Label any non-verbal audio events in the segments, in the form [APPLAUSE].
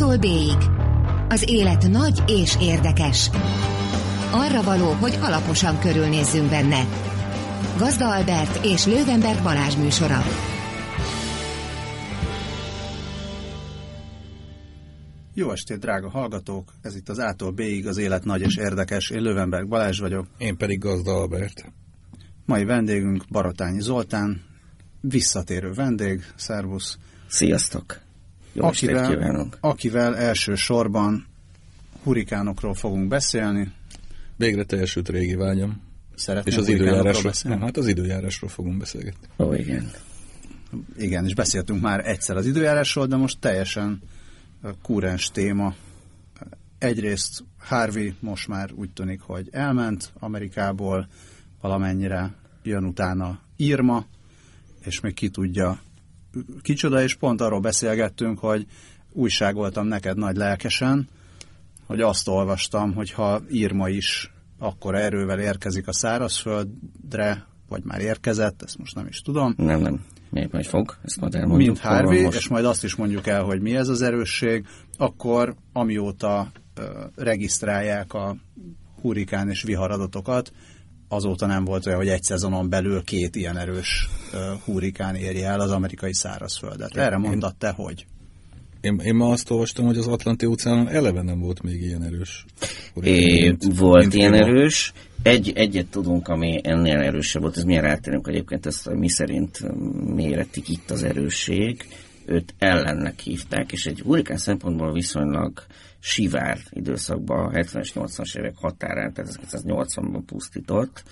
A-tól B-ig. Az élet nagy és érdekes. Arra való, hogy alaposan körülnézzünk benne. Gazda Albert és Lővenberg Balázs műsora. Jó estét, drága hallgatók! Ez itt az A-tól B-ig az élet nagy és érdekes. Én Lővenberg Balázs vagyok. Én pedig Gazda Albert. Mai vendégünk Barotányi Zoltán, visszatérő vendég, szervusz. Sziasztok! Jó akivel, kívánok! akivel elsősorban hurikánokról fogunk beszélni. Végre teljesült régi vágyam. Szeretném és az időjárásról, hát az időjárásról fogunk beszélgetni. Ó, igen. Igen, és beszéltünk már egyszer az időjárásról, de most teljesen kúrens téma. Egyrészt Harvey most már úgy tűnik, hogy elment Amerikából, valamennyire jön utána Irma, és még ki tudja kicsoda, és pont arról beszélgettünk, hogy újságoltam neked nagy lelkesen, hogy azt olvastam, hogy ha Irma is akkor erővel érkezik a szárazföldre, vagy már érkezett, ezt most nem is tudom. Nem, nem. Még majd fog, ezt majd elmondjuk. Mint Harvey, és majd azt is mondjuk el, hogy mi ez az erősség, akkor amióta uh, regisztrálják a hurikán és viharadatokat, azóta nem volt olyan, hogy egy szezonon belül két ilyen erős uh, hurikán érje el az amerikai szárazföldet. Erre mondtad te, hogy? Én, én ma azt olvastam, hogy az Atlanti óceánon eleve nem volt még ilyen erős. É, mint, volt mint ilyen erős. Egy, egyet tudunk, ami ennél erősebb volt, ez milyen rátérünk egyébként, ezt mi szerint méretik itt az erősség. Őt ellennek hívták, és egy hurikán szempontból viszonylag sivár időszakban, a 70-es, 80-as évek határán, tehát 1980-ban pusztított,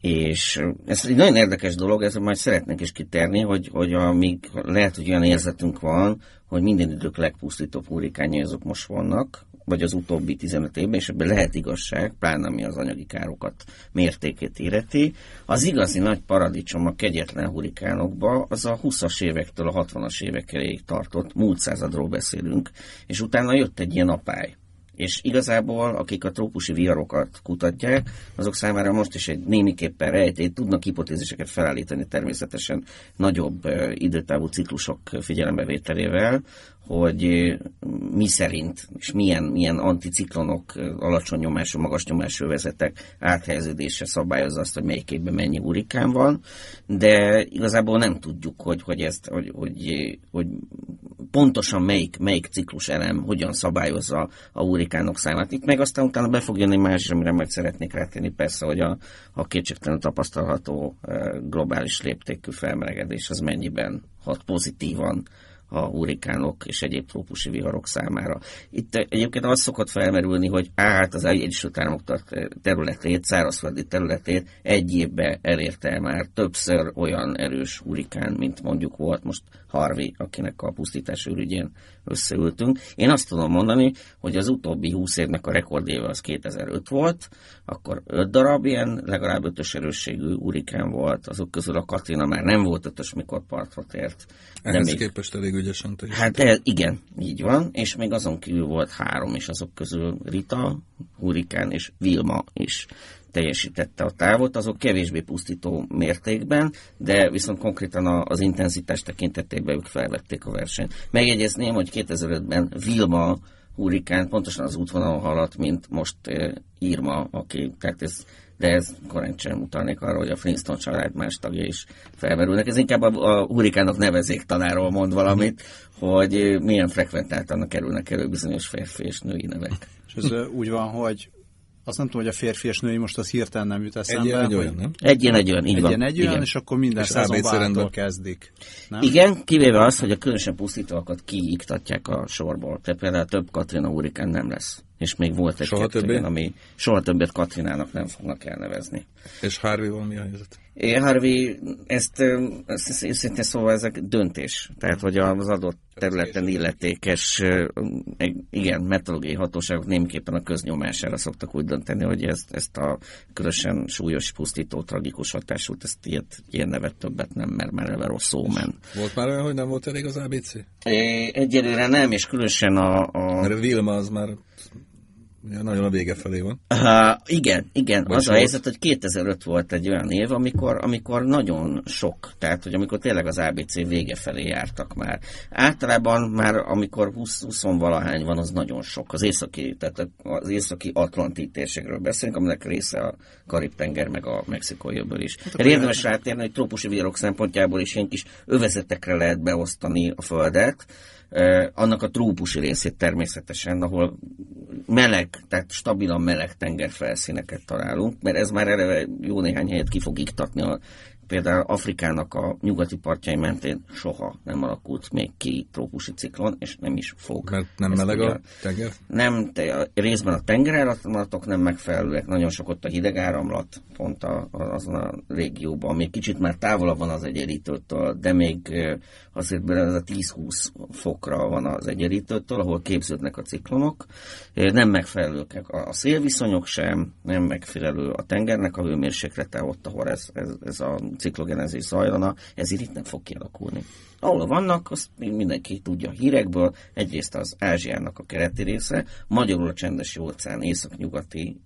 és ez egy nagyon érdekes dolog, ez majd szeretnénk is kiterni, hogy, hogy amíg lehet, hogy olyan érzetünk van, hogy minden idők legpusztítóbb hurikányai azok most vannak, vagy az utóbbi 15 évben, és ebben lehet igazság, pláne ami az anyagi károkat mértékét éreti. Az igazi nagy paradicsom a kegyetlen hurikánokba az a 20-as évektől a 60-as évekig tartott, múlt századról beszélünk, és utána jött egy ilyen apály és igazából, akik a trópusi viharokat kutatják, azok számára most is egy némiképpen rejtély, tudnak hipotéziseket felállítani természetesen nagyobb időtávú ciklusok figyelembevételével, hogy mi szerint, és milyen, milyen anticiklonok, alacsony nyomású, magas nyomású vezetek áthelyeződése szabályozza azt, hogy melyik évben mennyi hurikán van, de igazából nem tudjuk, hogy, hogy, ezt, hogy, hogy, hogy pontosan melyik, melyik ciklus elem hogyan szabályozza a hurikánok számát. Itt meg aztán utána be fog jönni más, amire meg szeretnék rátenni, persze, hogy a, a kétségtelenül tapasztalható globális léptékű felmelegedés az mennyiben hat pozitívan a hurikánok és egyéb trópusi viharok számára. Itt egyébként az szokott felmerülni, hogy hát az Egyesült Államok területét, szárazföldi területét egy évben elérte már többször olyan erős hurikán, mint mondjuk volt most Harvey, akinek a pusztítás ürügyén összeültünk. Én azt tudom mondani, hogy az utóbbi 20 évnek a rekordéve az 2005 volt, akkor 5 darab ilyen legalább ötös erősségű hurikán volt, azok közül a Katrina már nem volt ötös, mikor partra tért. Ehhez még... képest elég ügyesen Hát el, igen, így van, és még azon kívül volt három, és azok közül Rita, Hurikán és Vilma is teljesítette a távot, azok kevésbé pusztító mértékben, de viszont konkrétan az intenzitás tekintetében ők felvették a versenyt. Megjegyezném, hogy 2005-ben Vilma hurikán pontosan az útvonalon haladt, mint most uh, Irma, aki, tehát ez de ez korán sem utalnék arra, hogy a Flintstone család más tagja is felmerülnek. Ez inkább a, a hurikánok nevezéktanáról mond valamit, hogy milyen frekventáltan kerülnek elő bizonyos férfi és női nevek. És ez úgy van, hogy azt nem tudom, hogy a férfi és női most az hirtelen nem jut eszembe. Egy egy olyan, nem? Egy egy olyan, így egy van. Egy olyan, és akkor minden szezonban kezdik. Nem? Igen, kivéve az, hogy a különösen pusztítóakat kiiktatják a sorból. Tehát például több Katrina hurikán nem lesz. És még volt egy soha többé? ami soha többet Katrinának nem fognak elnevezni. És Harvey-val mi a helyzet? É, Harvey, ezt, ezt őszintén szóval ezek döntés. Tehát, hogy az adott területen illetékes, igen, meteorológiai hatóságok némiképpen a köznyomására szoktak úgy dönteni, hogy ezt, ezt a különösen súlyos, pusztító, tragikus hatású, ezt ilyet, ilyen nevet többet nem, mert már eleve rossz szómen. Volt már olyan, hogy nem volt elég az ABC? É, egyelőre nem, és különösen a... a... Mert Vilma az már nagyon a vége felé van. Uh, igen, igen. Vagy az volt? a helyzet, hogy 2005 volt egy olyan év, amikor, amikor nagyon sok, tehát hogy amikor tényleg az ABC vége felé jártak már. Általában már amikor 20-20 valahány van, az nagyon sok. Az északi, tehát az északi Atlanti térségről beszélünk, aminek része a Karib-tenger meg a mexikói öböl is. Hát érdemes rátérni, hogy trópusi vírok szempontjából is ilyen kis övezetekre lehet beosztani a Földet, annak a trópusi részét természetesen, ahol meleg, tehát stabilan meleg tengerfelszíneket találunk, mert ez már eleve jó néhány helyet ki fog iktatni a például Afrikának a nyugati partjai mentén soha nem alakult még ki trópusi ciklon, és nem is fog. Mert nem Ezt meleg a tenger? Nem, te, részben a tengeráramlatok nem megfelelőek, nagyon sok ott a hideg áramlat, pont a, azon a régióban. Még kicsit már távolabb van az egyenlítőtől, de még azért ez a 10-20 fokra van az egyenlítőtől, ahol képződnek a ciklonok. Nem megfelelőek a szélviszonyok sem, nem megfelelő a tengernek a hőmérséklete ott, ahol ez, ez, ez a ciklogenezis zajlana, ezért itt nem fog kialakulni. Ahol vannak, azt mindenki tudja a hírekből, egyrészt az Ázsiának a kereti része, magyarul a csendes óceán észak-nyugati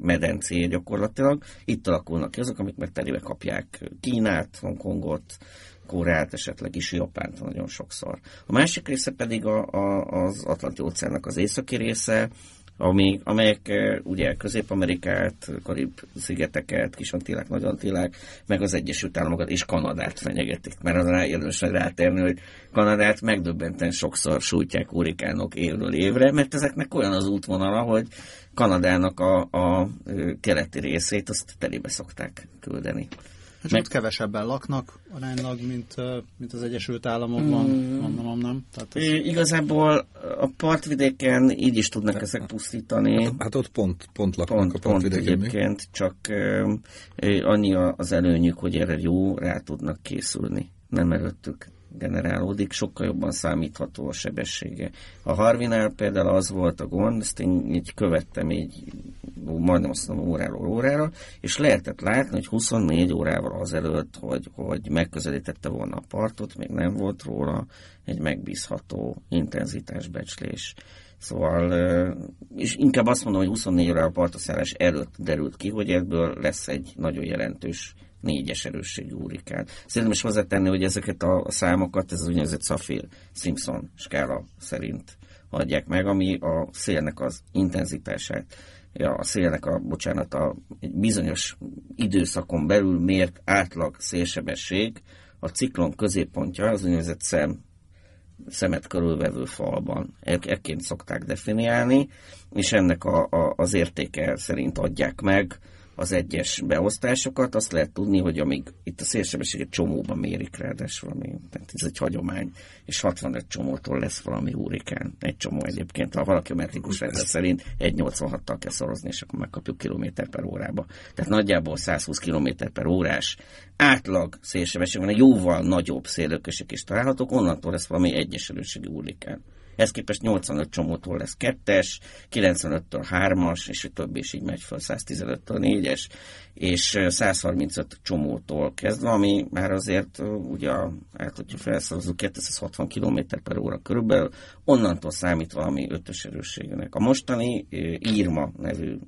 medencé gyakorlatilag. Itt alakulnak ki azok, amik meg kapják Kínát, Hongkongot, Koreát, esetleg is Japánt nagyon sokszor. A másik része pedig a, a, az Atlanti óceánnak az északi része, ami, amelyek ugye Közép-Amerikát, Karib-szigeteket, Kis-Antilák, Nagy-Antilák, meg az Egyesült Államokat és Kanadát fenyegetik. Mert arra érdemes rátérni, hogy Kanadát megdöbbenten sokszor sújtják hurikánok évről évre, mert ezeknek olyan az útvonala, hogy Kanadának a, a keleti részét azt telébe szokták küldeni. És meg... ott kevesebben laknak aránylag, mint, mint az Egyesült Államokban, mm. mondom, nem? Tehát ez... Igazából a partvidéken így is tudnak hát, ezek pusztítani. Hát, hát ott pont, pont laknak pont, a partvidéken. Pont egyébként, csak uh, annyi az előnyük, hogy erre jó rá tudnak készülni. Nem előttük generálódik, sokkal jobban számítható a sebessége. A Harvinál például az volt a gond, ezt én így követtem így majdnem azt mondom óráról órára, és lehetett látni, hogy 24 órával azelőtt, hogy, hogy megközelítette volna a partot, még nem volt róla egy megbízható intenzitásbecslés. Szóval, és inkább azt mondom, hogy 24 óra a partoszállás előtt derült ki, hogy ebből lesz egy nagyon jelentős négyes erősségű hurikán. Szerintem is hozzátenni, hogy ezeket a számokat, ez az úgynevezett Safir-Simpson skála szerint adják meg, ami a szélnek az intenzitását, a szélnek a, bocsánat, a egy bizonyos időszakon belül mért átlag szélsebesség, a ciklon középpontja, az úgynevezett szem, szemet körülvevő falban. Ekként szokták definiálni, és ennek a, a, az értéke szerint adják meg az egyes beosztásokat, azt lehet tudni, hogy amíg itt a szélsebességet csomóban mérik ráadásul, valami, tehát ez egy hagyomány, és 65 csomótól lesz valami hurikán. Egy csomó egyébként, ha valaki a metrikus rendszer szerint 1,86-tal kell szorozni, és akkor megkapjuk kilométer per órába. Tehát nagyjából 120 kilométer per órás átlag szélsebesség van, egy jóval nagyobb szélökösök is találhatók, onnantól lesz valami egyes erősségű hurikán. Ez képest 85 csomótól lesz kettes, 95-től 3-as, és a többi is így megy fel 115-től 4-es, és 135 csomótól kezdve, ami már azért ugye, hát hogyha felszorozzuk 260 km per óra körülbelül, onnantól számít valami ötös erősségűnek. A mostani Írma nevű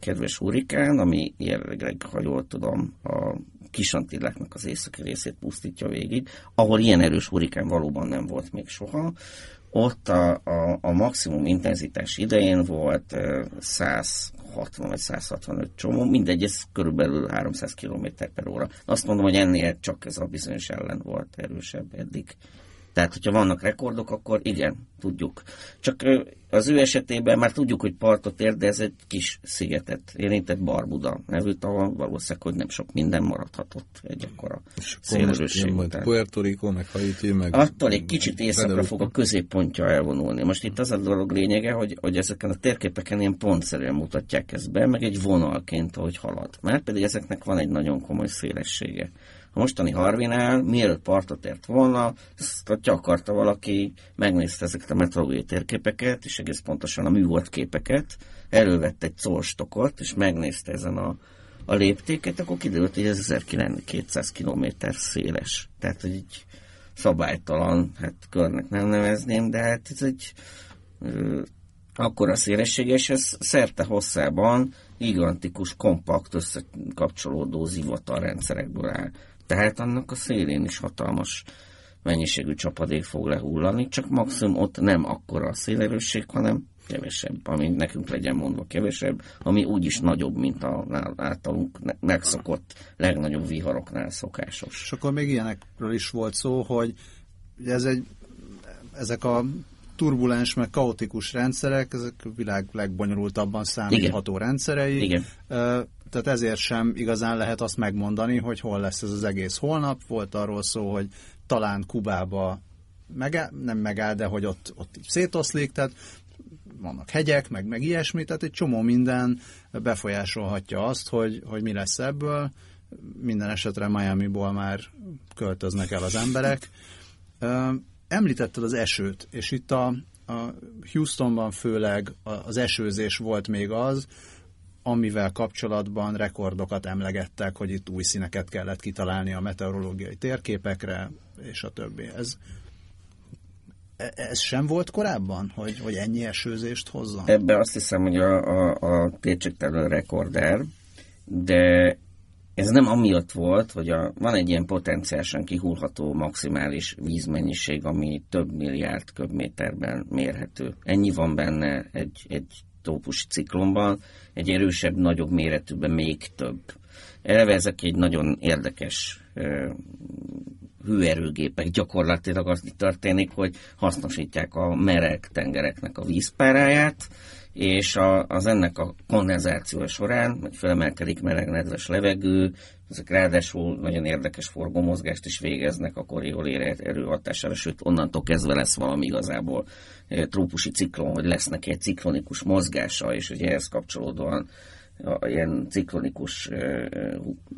kedves hurikán, ami jelenleg, ha jól tudom, a Kisantilláknak az északi részét pusztítja végig, ahol ilyen erős hurikán valóban nem volt még soha ott a, a, a maximum intenzitás idején volt 160 vagy 165 csomó, mindegy, ez körülbelül 300 km per óra. Azt mondom, hogy ennél csak ez a bizonyos ellen volt erősebb eddig. Tehát, hogyha vannak rekordok, akkor igen, tudjuk. Csak az ő esetében már tudjuk, hogy partot ér, de ez egy kis szigetet érintett Barbuda nevűt, ahol valószínűleg, hogy nem sok minden maradhatott egy akkora szélsőség. Majd Puerto Rico, meg Haiti, meg... Attól egy kicsit északra fog a középpontja elvonulni. Most itt az a dolog lényege, hogy, hogy ezeken a térképeken ilyen pontszerűen mutatják ezt be, meg egy vonalként, ahogy halad. Mert pedig ezeknek van egy nagyon komoly szélessége. A mostani Harvinál, mielőtt partot ért volna, ezt hogyha akarta valaki, megnézte ezeket a meteorológiai térképeket, és egész pontosan a műhold képeket, elővette egy szolstokot, és megnézte ezen a, a léptéket, akkor kiderült, hogy ez 1200 km széles. Tehát, hogy egy szabálytalan, hát körnek nem nevezném, de hát ez egy akkor a szélessége, és ez szerte hosszában gigantikus, kompakt, összekapcsolódó zivatarrendszerekből áll. Tehát annak a szélén is hatalmas mennyiségű csapadék fog lehullani, csak maximum ott nem akkora a szélerősség, hanem kevesebb, ami nekünk legyen mondva kevesebb, ami úgyis nagyobb, mint a általunk megszokott legnagyobb viharoknál szokásos. És akkor még ilyenekről is volt szó, hogy ez egy, ezek a turbulens, meg kaotikus rendszerek, ezek a világ legbonyolultabban számítható Igen. rendszerei. Igen. Tehát ezért sem igazán lehet azt megmondani, hogy hol lesz ez az egész holnap. Volt arról szó, hogy talán Kubába megáll, nem megáll, de hogy ott, ott így szétoszlik, tehát vannak hegyek, meg, meg ilyesmi, tehát egy csomó minden befolyásolhatja azt, hogy, hogy mi lesz ebből. Minden esetre Miami-ból már költöznek el az emberek. Említetted az esőt, és itt a, a Houstonban főleg az esőzés volt még az, amivel kapcsolatban rekordokat emlegettek, hogy itt új színeket kellett kitalálni a meteorológiai térképekre, és a többi. Ez, e, ez sem volt korábban, hogy, hogy ennyi esőzést hozzon? Ebbe azt hiszem, hogy a, a, a tétségtelő rekorder, de ez nem amiatt volt, hogy a, van egy ilyen potenciálisan kihullható maximális vízmennyiség, ami több milliárd köbméterben mérhető. Ennyi van benne egy, egy trópusi ciklonban, egy erősebb, nagyobb méretűben még több. Eleve ezek egy nagyon érdekes hőerőgépek. Gyakorlatilag az történik, hogy hasznosítják a merek tengereknek a vízpáráját, és a, az ennek a kondenzáció során, hogy felemelkedik meleg nedves levegő, ezek ráadásul nagyon érdekes forgómozgást is végeznek a koriolér erő hatására, sőt onnantól kezdve lesz valami igazából trópusi ciklon, hogy lesz neki egy ciklonikus mozgása, és ugye ehhez kapcsolódóan ilyen ciklonikus,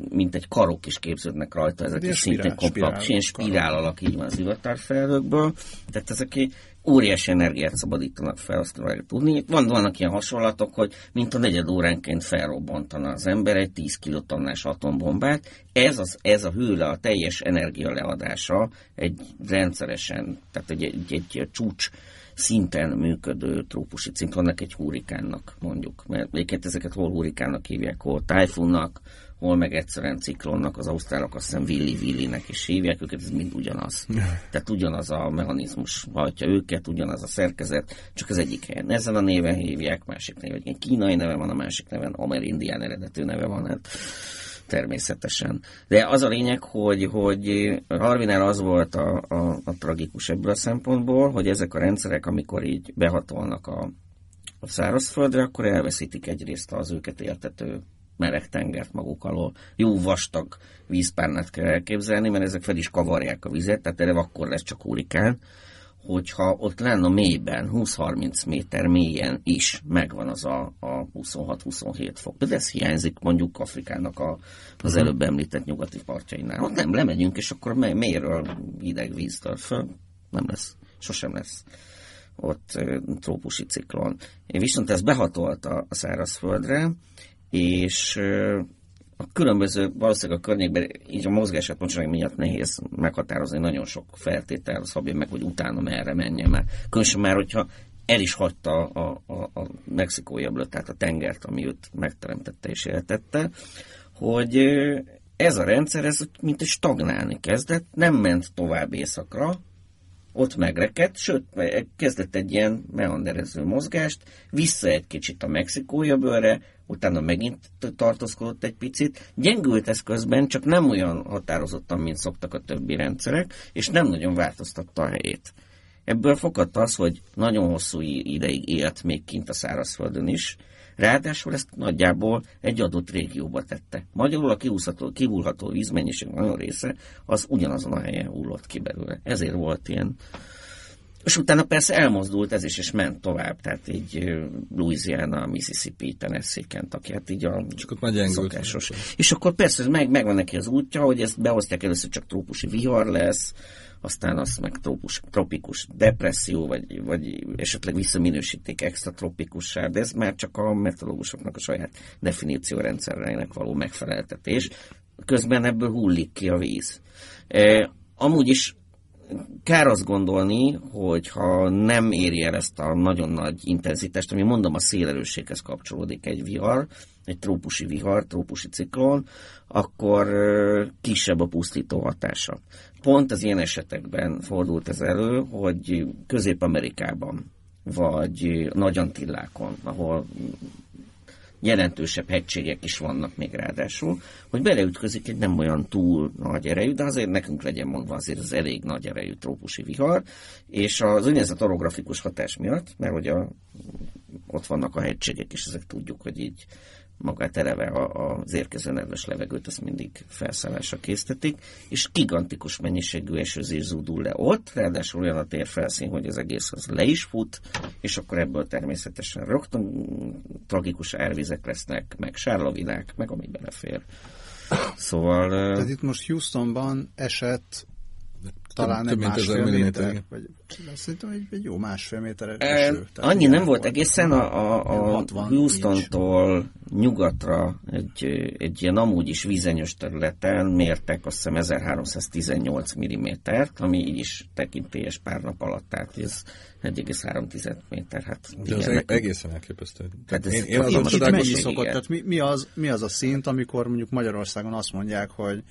mint egy karok is képződnek rajta, ezek is szintén kompakt, ilyen spirál alak, így van az ivatárfelhőkből. Tehát ezek óriási energiát szabadítanak fel, azt kell tudni. Van, vannak ilyen hasonlatok, hogy mint a negyed óránként felrobbantana az ember egy 10 kilotonnás atombombát. Ez, az, ez a hőle, a teljes energia leadása egy rendszeresen, tehát egy, egy, egy, egy csúcs szinten működő trópusi ciklonnak, egy hurikánnak mondjuk. Mert egyébként ezeket hol hurikánnak hívják, hol tájfunnak, hol meg egyszerűen ciklonnak, az ausztrálok azt hiszem Willy Willy-nek is hívják, őket ez mind ugyanaz. [LAUGHS] Tehát ugyanaz a mechanizmus hajtja őket, ugyanaz a szerkezet, csak az egyik helyen ezen a néven hívják, másik néven, egy kínai neve van, a másik neven amerindián eredetű neve van, hát természetesen. De az a lényeg, hogy, hogy Harvinál az volt a, a, a tragikus ebből a szempontból, hogy ezek a rendszerek, amikor így behatolnak a, a szárazföldre, akkor elveszítik egyrészt az őket értető meleg tengert maguk alól. Jó vastag vízpárnát kell elképzelni, mert ezek fel is kavarják a vizet, tehát erre akkor lesz csak hurikán hogyha ott lenne a mélyben, 20-30 méter mélyen is megvan az a, a 26-27 fok. De ez hiányzik mondjuk Afrikának a, az mhm. előbb említett nyugati partjainál. Ott nem lemegyünk, és akkor mélyről hideg víz tart föl. Nem lesz. Sosem lesz ott trópusi ciklon. Viszont ez behatolt a, a szárazföldre, és a különböző, valószínűleg a környékben így a mozgását mocsarság miatt nehéz meghatározni, nagyon sok feltétel szabja meg, hogy utána merre menjen már. Különösen már, hogyha el is hagyta a, a, a mexikói öblöt, tehát a tengert, ami őt megteremtette és éltette, hogy ez a rendszer, ez mint egy stagnálni kezdett, nem ment tovább északra, ott megrekedt, sőt, kezdett egy ilyen meanderező mozgást, vissza egy kicsit a mexikói öbölre, utána megint tartózkodott egy picit. Gyengült ez közben, csak nem olyan határozottan, mint szoktak a többi rendszerek, és nem nagyon változtatta a helyét. Ebből fokadt az, hogy nagyon hosszú ideig élt még kint a szárazföldön is, ráadásul ezt nagyjából egy adott régióba tette. Magyarul a kihúzható, kihúlható vízmennyiség nagyon része az ugyanazon a helyen hullott ki belőle. Ezért volt ilyen és utána persze elmozdult ez is, és ment tovább, tehát így Louisiana, Mississippi, Tennessee, Kentucky, hát így a csak ott szokásos. És akkor persze meg, megvan neki az útja, hogy ezt behozták először csak trópusi vihar lesz, aztán az meg trópus, tropikus depresszió, vagy, vagy esetleg visszaminősítik extra tropikussá, de ez már csak a meteorológusoknak a saját definíciórendszereinek való megfeleltetés. Közben ebből hullik ki a víz. E, amúgy is kár azt gondolni, hogy ha nem éri el ezt a nagyon nagy intenzitást, ami mondom a szélerősséghez kapcsolódik egy vihar, egy trópusi vihar, trópusi ciklon, akkor kisebb a pusztító hatása. Pont az ilyen esetekben fordult ez elő, hogy Közép-Amerikában, vagy Nagy-Antillákon, ahol jelentősebb hegységek is vannak még ráadásul, hogy beleütközik egy nem olyan túl nagy erejű, de azért nekünk legyen mondva azért az elég nagy erejű trópusi vihar, és az úgynevezett orografikus hatás miatt, mert hogy a, ott vannak a hegységek, és ezek tudjuk, hogy így magát eleve az érkező nedves levegőt, ezt mindig felszállásra késztetik, és gigantikus mennyiségű esőzés zúdul le ott, ráadásul olyan a térfelszín, hogy az egész az le is fut, és akkor ebből természetesen rögtön tragikus árvizek lesznek, meg sárlavinák, meg ami belefér. Szóval... Tehát itt most Houstonban esett talán több, egy másfél méter, vagy szerintem egy, egy jó másfél méter eső. E, annyi nem volt egészen, a, a, a Houston-tól nyugatra egy, egy ilyen amúgy is vízenyös területen mértek azt hiszem 1318 mm-t, ami így is tekintélyes pár nap alatt, tehát ez 1,3 méter. Hát De az igen, egészen elképesztő. Tehát ez én, én azon csodálkozom, szokott, tehát mi, mi, az, mi az a szint, amikor mondjuk Magyarországon azt mondják, hogy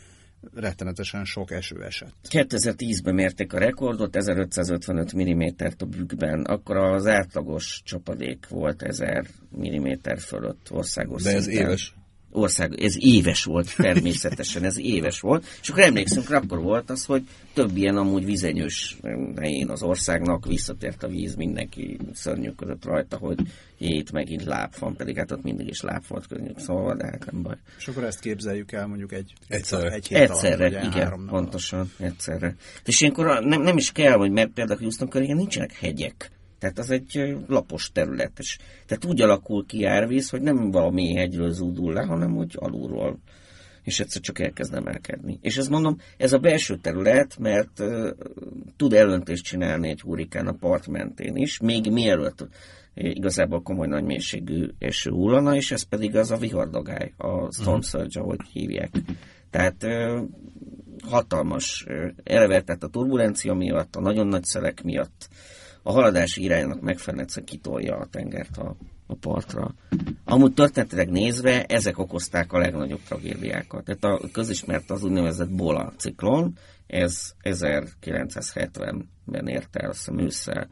rettenetesen sok eső esett. 2010-ben mérték a rekordot, 1555 mm-t a bükkben, akkor az átlagos csapadék volt 1000 mm fölött országos De ez szinten. éves? Ország, ez éves volt természetesen, ez éves volt, és akkor emlékszünk, akkor volt az, hogy több ilyen amúgy vizenyős helyén az országnak visszatért a víz, mindenki szörnyűködött rajta, hogy itt megint láb van, pedig hát ott mindig is láb volt környék, szóval, de hát nem baj. És akkor ezt képzeljük el mondjuk egy, egyszerre, egy hét egyszerre alatt, igen, három pontosan, egyszerre. És ilyenkor nem, nem is kell, hogy mert például Houston környékén nincsenek hegyek, tehát az egy lapos terület. És, tehát úgy alakul ki árvíz, hogy nem valami hegyről zúdul le, hanem úgy alulról. És egyszer csak elkezd emelkedni. És ezt mondom, ez a belső terület, mert uh, tud elöntést csinálni egy hurikán a part mentén is, még mielőtt igazából komoly nagy mélységű eső hullana, és ez pedig az a vihardagály, a storm surge, ahogy hívják. Tehát uh, hatalmas, tehát a turbulencia miatt, a nagyon nagy szelek miatt, a haladási iránynak megfelelően kitolja a tengert a, a partra. Amúgy történetileg nézve ezek okozták a legnagyobb tragédiákat. Tehát a közismert az úgynevezett Bola ciklon, ez 1970-ben érte el, azt hiszem ősszel,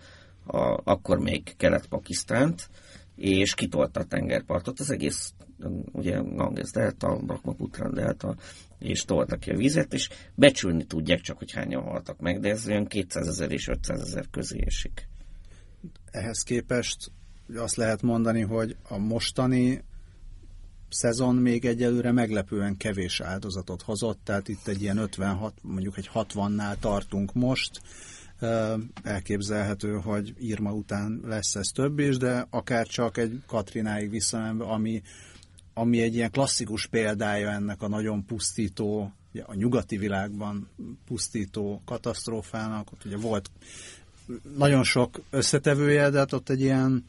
a, akkor még Kelet-Pakisztánt, és kitolta a tengerpartot, az egész ugye Ganges delta, Brahmaputra delta, és toltak ki a vizet, és becsülni tudják csak, hogy hányan haltak meg, de ez olyan 200 ezer és 500 ezer közé esik. Ehhez képest azt lehet mondani, hogy a mostani szezon még egyelőre meglepően kevés áldozatot hozott, tehát itt egy ilyen 56, mondjuk egy 60-nál tartunk most, elképzelhető, hogy Irma után lesz ez több is, de akár csak egy Katrináig visszamenve, ami ami egy ilyen klasszikus példája ennek a nagyon pusztító, a nyugati világban pusztító katasztrófának, ott ugye volt nagyon sok összetevője, de hát ott egy ilyen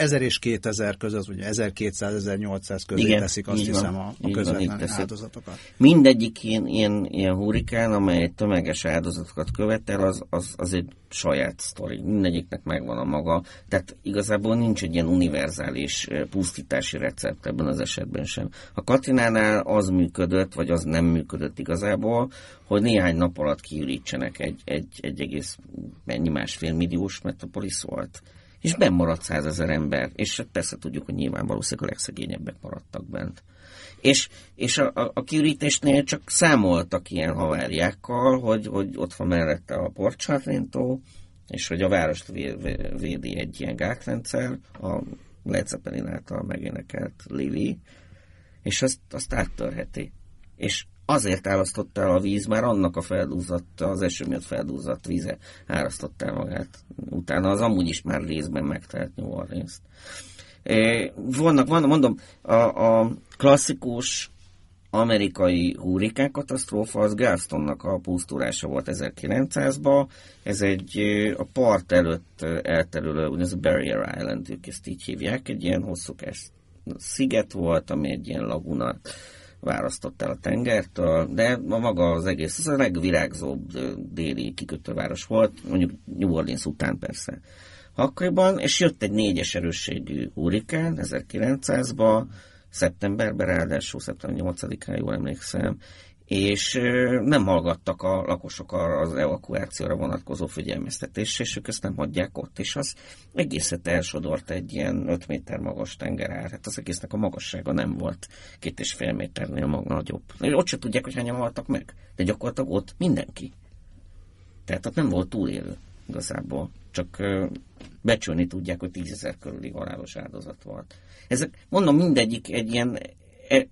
1000 és 2000 között, ugye 1200-1800 közé Igen, teszik azt hiszem a, a közvetlen van, áldozatokat. Mindegyik ilyen, ilyen, ilyen hurikán, amely tömeges áldozatokat követel, az, az, az egy saját sztori. Mindegyiknek megvan a maga. Tehát igazából nincs egy ilyen univerzális pusztítási recept ebben az esetben sem. A Katrinánál az működött, vagy az nem működött igazából, hogy néhány nap alatt kiürítsenek egy, egy, egy egész mennyi másfél milliós metropolis volt és benn maradt százezer ember, és persze tudjuk, hogy nyilván valószínűleg a legszegényebbek maradtak bent. És, és a, a, a kiürítésnél csak számoltak ilyen haváriákkal, hogy, hogy ott van mellette a porcsátrintó, és hogy a várost védi egy ilyen gátrendszer, a Led Zeppelin által megénekelt Lili, és azt, azt áttörheti. És azért árasztott el a víz, már annak a feldúzott, az eső miatt feldúzott víze árasztott el magát. Utána az amúgy is már részben megtelt New. Vannak, van, mondom, a, a klasszikus amerikai hurrikán katasztrófa az Galvestonnak a pusztulása volt 1900-ban. Ez egy a part előtt elterülő, ez a Barrier Island, ők ezt így hívják, egy ilyen hosszúkás sziget volt, ami egy ilyen laguna választott el a tengertől, de maga az egész, ez a legvirágzóbb déli kikötőváros volt, mondjuk New Orleans után persze. Akkoriban, és jött egy négyes erősségű hurikán 1900-ban, szeptemberben, ráadásul szeptember 8-án, jól emlékszem, és nem hallgattak a lakosok az evakuációra vonatkozó figyelmeztetésre, és ők ezt nem hagyják ott, és az egészet elsodort egy ilyen 5 méter magas tengerár. Hát az egésznek a magassága nem volt két és fél méternél maga nagyobb. Ott se tudják, hogy hányan haltak meg, de gyakorlatilag ott mindenki. Tehát ott nem volt túlélő igazából, csak becsülni tudják, hogy tízezer körüli halálos áldozat volt. Ezek, mondom, mindegyik egy ilyen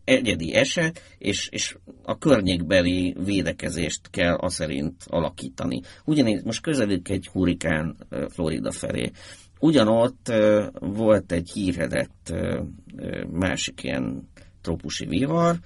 egyedi eset, és, és a környékbeli védekezést kell a szerint alakítani. Ugyanígy most közelük egy hurikán Florida felé. Ugyanott volt egy hírhedett másik ilyen trópusi vihar,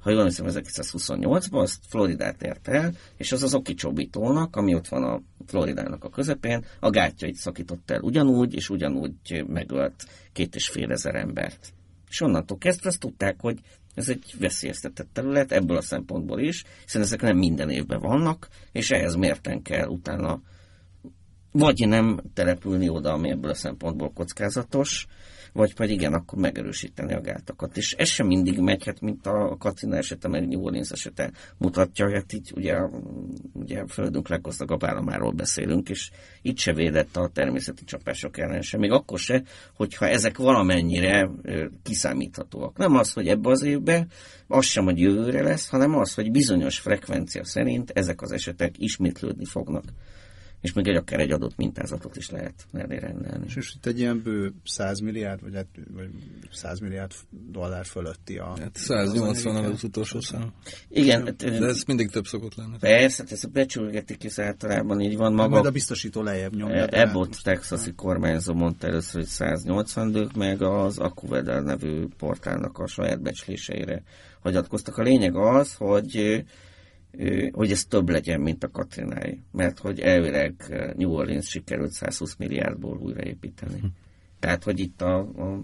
ha jól hiszem 1928-ban, azt Floridát ért el, és az az Okicsóbítónak, ami ott van a Floridának a közepén, a gátjait szakított el ugyanúgy, és ugyanúgy megölt két és fél ezer embert. És onnantól kezdve azt tudták, hogy ez egy veszélyeztetett terület ebből a szempontból is, hiszen ezek nem minden évben vannak, és ehhez mérten kell utána vagy nem települni oda, ami ebből a szempontból kockázatos, vagy pedig igen, akkor megerősíteni a gátakat. És ez sem mindig megy, hát mint a Katrina esete, meg New Orleans esete mutatja, hát így ugye, ugye a földünk leggazdagabb államáról beszélünk, és itt se védett a természeti csapások ellen sem, még akkor se, hogyha ezek valamennyire kiszámíthatóak. Nem az, hogy ebbe az évbe, az sem, hogy jövőre lesz, hanem az, hogy bizonyos frekvencia szerint ezek az esetek ismétlődni fognak és még egy akár egy adott mintázatot is lehet mellé rendelni. És most itt egy ilyen bő 100 milliárd, vagy, hát, vagy 100 milliárd dollár fölötti a... Hát 180 az, az utolsó szám. Igen. Hát, De ez mindig több szokott lenni. Persze, hát ez a becsülgetik, ez általában így van. Maga, majd a biztosító lejjebb nyomja. Ebbot texasi kormányzó mondta először, hogy 180 dők, meg az AccuWeather nevű portálnak a saját becsléseire hagyatkoztak. A lényeg az, hogy hogy ez több legyen, mint a Katrinái. Mert hogy elvileg New Orleans sikerült 120 milliárdból újraépíteni. Hm. Tehát, hogy itt a, a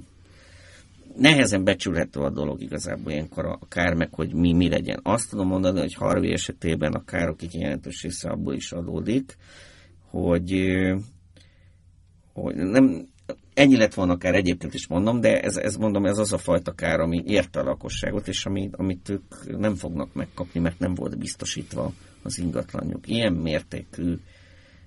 nehezen becsülhető a dolog igazából ilyenkor a kár, meg hogy mi, mi legyen. Azt tudom mondani, hogy Harvey esetében a károk így jelentős része abból is adódik, hogy, hogy nem, ennyi lett volna akár egyébként is mondom, de ez, ez mondom, ez az a fajta kár, ami érte a lakosságot, és ami, amit ők nem fognak megkapni, mert nem volt biztosítva az ingatlanjuk. Ilyen mértékű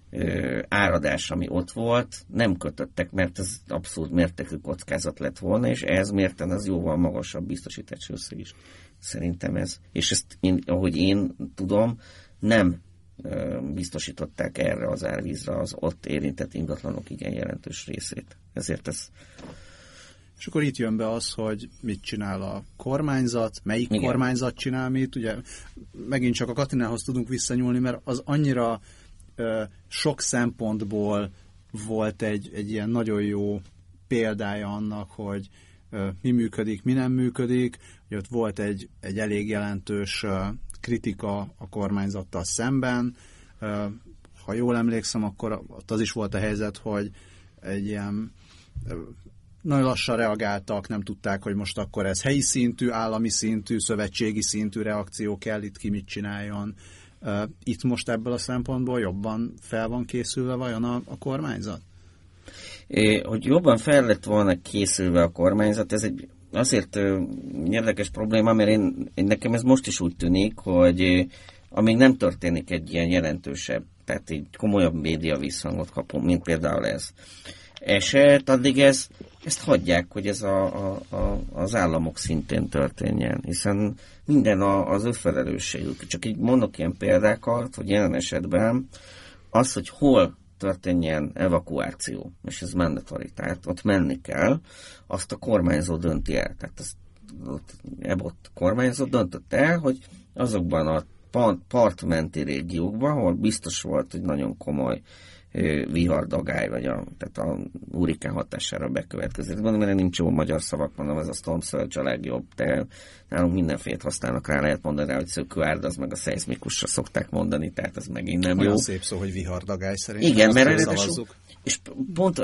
ö, áradás, ami ott volt, nem kötöttek, mert ez abszolút mértékű kockázat lett volna, és ehhez mérten az jóval magasabb biztosítási összeg is. Szerintem ez. És ezt, én, ahogy én tudom, nem biztosították erre az árvízre az ott érintett ingatlanok igen jelentős részét. Ezért ez és akkor itt jön be az, hogy mit csinál a kormányzat, melyik Igen. kormányzat csinál mit. Ugye megint csak a Katinához tudunk visszanyúlni, mert az annyira ö, sok szempontból volt egy, egy ilyen nagyon jó példája annak, hogy ö, mi működik, mi nem működik. Ugye ott volt egy, egy elég jelentős ö, kritika a kormányzattal szemben. Ha jól emlékszem, akkor ott az is volt a helyzet, hogy egy ilyen nagyon lassan reagáltak, nem tudták, hogy most akkor ez helyi szintű, állami szintű, szövetségi szintű reakció kell, itt ki mit csináljon. Itt most ebből a szempontból jobban fel van készülve vajon a, a kormányzat? É, hogy jobban fel lett volna készülve a kormányzat, ez egy azért érdekes probléma, mert én, én nekem ez most is úgy tűnik, hogy amíg nem történik egy ilyen jelentősebb, tehát egy komolyabb média visszhangot kapom, mint például ez eset, addig ez, ezt hagyják, hogy ez a, a, a, az államok szintén történjen, hiszen minden a, az ő felelősségük. Csak így mondok ilyen példákat, hogy jelen esetben az, hogy hol történjen evakuáció, és ez mandatory, tehát ott menni kell, azt a kormányzó dönti el. Tehát ezt ott, kormányzó döntött el, hogy azokban a partmenti régiókban, ahol biztos volt, hogy nagyon komoly vihardagály, vagy a, tehát a hurikán hatására bekövetkezik. Mondom, mert nincs jó magyar szavak, mondom, ez a storm surge a legjobb, de nálunk mindenfélet használnak rá, lehet mondani rá, hogy szökőárd, az meg a szeizmikusra szokták mondani, tehát ez megint nem Olyan jó. szép szó, hogy vihardagály szerintem. Igen, mert szavazzuk. és pont,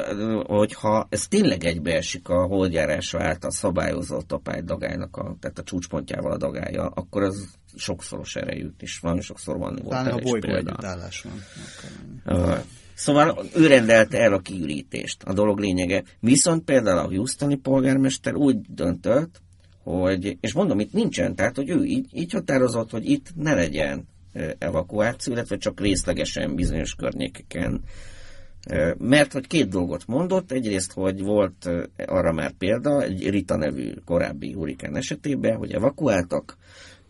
hogyha ez tényleg egybeesik a holdjárása által szabályozott apály dagálynak, a, tehát a csúcspontjával a dagája, akkor az sokszoros erejű, és nagyon sokszor van volt Talán a bolygó együttállás van. Szóval ő rendelte el a kiürítést, a dolog lényege. Viszont például a Houstoni polgármester úgy döntött, hogy, és mondom, itt nincsen, tehát, hogy ő így, így határozott, hogy itt ne legyen evakuáció, illetve csak részlegesen bizonyos környékeken. Mert hogy két dolgot mondott, egyrészt, hogy volt arra már példa, egy Rita nevű korábbi hurikán esetében, hogy evakuáltak,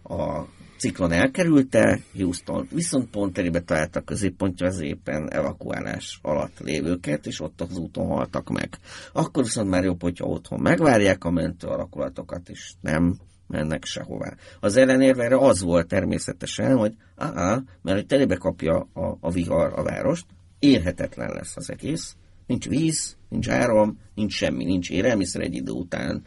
a ciklon elkerülte, Houston viszont pont elébe találta középpontja az éppen evakuálás alatt lévőket, és ott az úton haltak meg. Akkor viszont már jobb, hogyha otthon megvárják a mentő alakulatokat, és nem mennek sehová. Az ellenérve erre az volt természetesen, hogy áá, mert hogy telébe kapja a, a vihar a várost, érhetetlen lesz az egész, nincs víz, nincs áram, nincs semmi, nincs élelmiszer egy idő után,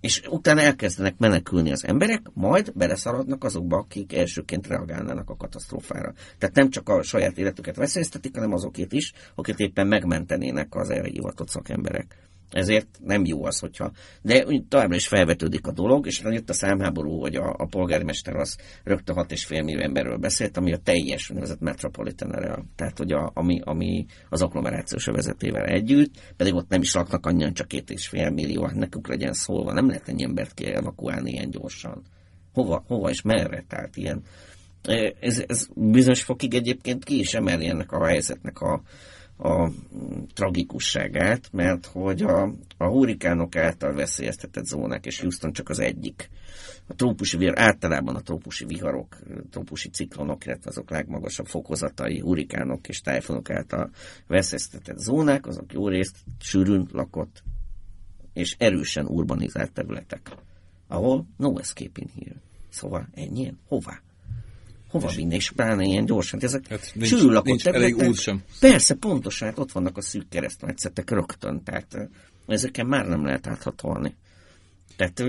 és utána elkezdenek menekülni az emberek, majd beleszaladnak azokba, akik elsőként reagálnának a katasztrófára. Tehát nem csak a saját életüket veszélyeztetik, hanem azokét is, akik éppen megmentenének az erre hivatott szakemberek. Ezért nem jó az, hogyha... De továbbra is felvetődik a dolog, és jött a számháború, hogy a, a polgármester az rögtön 6,5 millió emberről beszélt, ami a teljes nevezett metropolitan area, tehát hogy a, ami, ami az agglomerációs vezetével együtt, pedig ott nem is laknak annyian, csak 2,5 millió, hát nekünk legyen szólva, nem lehet ennyi embert ki evakuálni ilyen gyorsan. Hova, hova és merre? Tehát ilyen... Ez, ez bizonyos fokig egyébként ki is emeli ennek a helyzetnek a, a tragikusságát, mert hogy a, a hurikánok által veszélyeztetett zónák, és Houston csak az egyik. A trópusi vihar, általában a trópusi viharok, trópusi ciklonok, illetve azok legmagasabb fokozatai, hurikánok és tájfonok által veszélyeztetett zónák, azok jó részt sűrűn lakott és erősen urbanizált területek, ahol no escape in here. Szóval ennyien? Hová? Hova vinne, és pláne ilyen gyorsan. Ezek hát nincs, sűrű nincs elég út sem. Persze, pontosan, hát ott vannak a szűk keresztmetszetek rögtön, tehát ezeken már nem lehet áthatolni. Tehát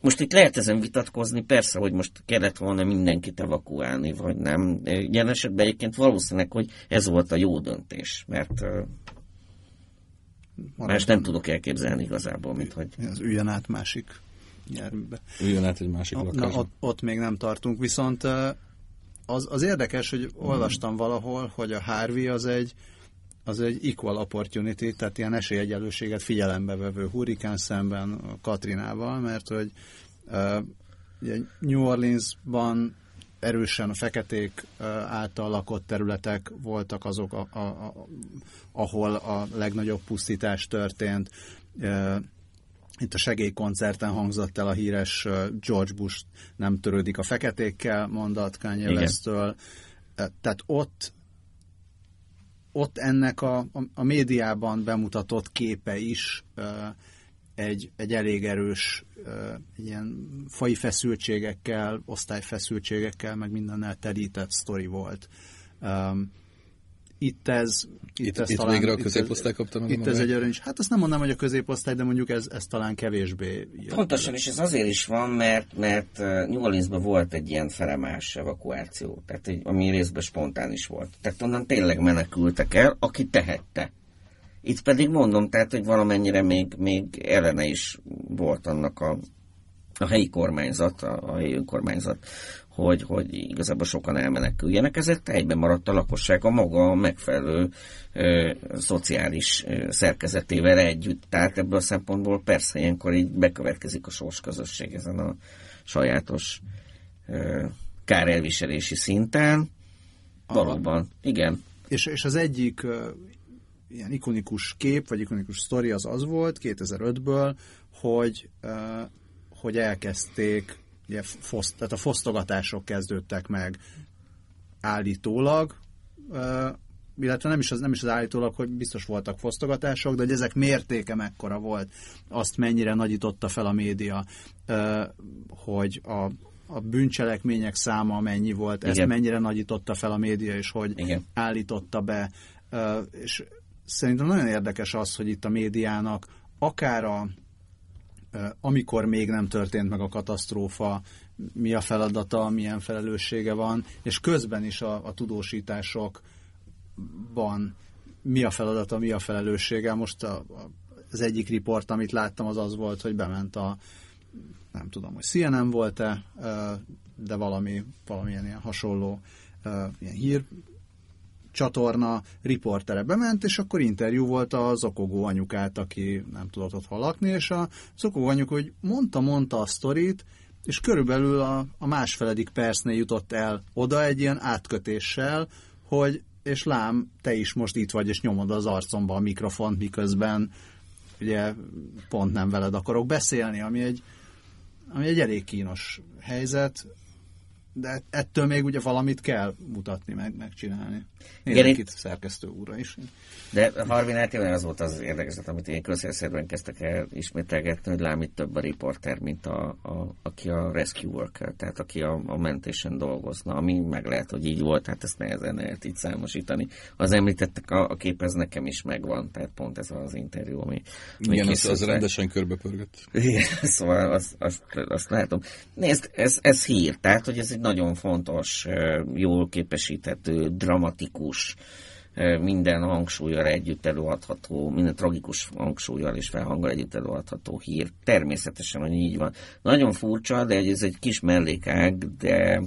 most itt lehet ezen vitatkozni, persze, hogy most kellett volna mindenkit evakuálni, vagy nem. Ilyen esetben egyébként valószínűleg, hogy ez volt a jó döntés, mert más nem tudok elképzelni igazából, mint hogy... Az üljön át másik járműbe. Üljön át egy másik lakásba. Na, ott, ott még nem tartunk, viszont az, az érdekes, hogy olvastam valahol, hogy a Harvey az egy az egy equal opportunity, tehát ilyen esélyegyelőséget figyelembe vevő hurikán szemben a Katrinával, mert hogy uh, ugye New Orleansban erősen a feketék által lakott területek voltak azok, a, a, a, ahol a legnagyobb pusztítás történt. Itt a segélykoncerten hangzott el a híres George Bush nem törődik a feketékkel mondat Kanye West-től. Tehát ott ott ennek a, a, a médiában bemutatott képe is egy, egy elég erős ilyen fai feszültségekkel, osztályfeszültségekkel, meg mindennel terített sztori volt. Um, itt ez... Itt, itt, ez itt talán, végre a középosztály kapta meg Itt ez egy öröny. Hát azt nem mondom, hogy a középosztály, de mondjuk ez, ez talán kevésbé... Pontosan, és ez azért is van, mert, mert New Orleansban volt egy ilyen felemás evakuáció, tehát egy, ami részben spontán is volt. Tehát onnan tényleg menekültek el, aki tehette. Itt pedig mondom, tehát, hogy valamennyire még, még ellene is volt annak a, a helyi kormányzat, a, a helyi önkormányzat, hogy, hogy igazából sokan elmeneküljenek, ezért egyben maradt a lakosság a maga megfelelő ö, szociális ö, szerkezetével együtt. Tehát ebből a szempontból persze ilyenkor így bekövetkezik a sorsközösség ezen a sajátos ö, kárelviselési szinten. Valóban, igen. És, és az egyik ö, ilyen ikonikus kép, vagy ikonikus sztori az az volt 2005-ből, hogy, ö, hogy elkezdték ugye foszt, tehát a fosztogatások kezdődtek meg állítólag, illetve nem is, az, nem is az állítólag, hogy biztos voltak fosztogatások, de hogy ezek mértéke mekkora volt, azt mennyire nagyította fel a média, hogy a, a bűncselekmények száma mennyi volt, Igen. ezt mennyire nagyította fel a média, és hogy Igen. állította be. És szerintem nagyon érdekes az, hogy itt a médiának akár a, amikor még nem történt meg a katasztrófa, mi a feladata, milyen felelőssége van, és közben is a, a tudósítások Amerikában mi a feladata, mi a felelőssége. Most a, a, az egyik riport, amit láttam, az az volt, hogy bement a nem tudom, hogy CNN volt-e, de valami, valamilyen ilyen hasonló ilyen hír csatorna riportere bement, és akkor interjú volt a zokogó anyukát, aki nem tudott ott lakni, és a zokogó anyuk, hogy mondta-mondta a sztorit, és körülbelül a, a másfeledik percnél jutott el oda egy ilyen átkötéssel, hogy és lám, te is most itt vagy, és nyomod az arcomba a mikrofont, miközben ugye pont nem veled akarok beszélni, ami egy, ami egy elég kínos helyzet, de ettől még ugye valamit kell mutatni, meg, megcsinálni. Igen, itt szerkesztő úra is. De Harvinát tényleg az volt az érdekes, amit én közszerszerűen kezdtek el ismételgetni, hogy lám itt több a riporter, mint a, a, aki a rescue worker, tehát aki a, a mentésen dolgozna, ami meg lehet, hogy így volt, hát ezt nehezen lehet így számosítani. Az említettek, a, a kép ez nekem is megvan, tehát pont ez az interjú, ami... Igen, az, az rendesen körbepörgött. Igen, [LAUGHS] szóval azt, azt, azt látom. Nézd, ez, ez hír, tehát hogy ez egy nagyon fontos, jól képesíthető, dramatikus, minden hangsúlyjal együtt előadható, minden tragikus hangsúlyjal és felhanggal együtt előadható hír. Természetesen, hogy így van. Nagyon furcsa, de ez egy kis mellékág, de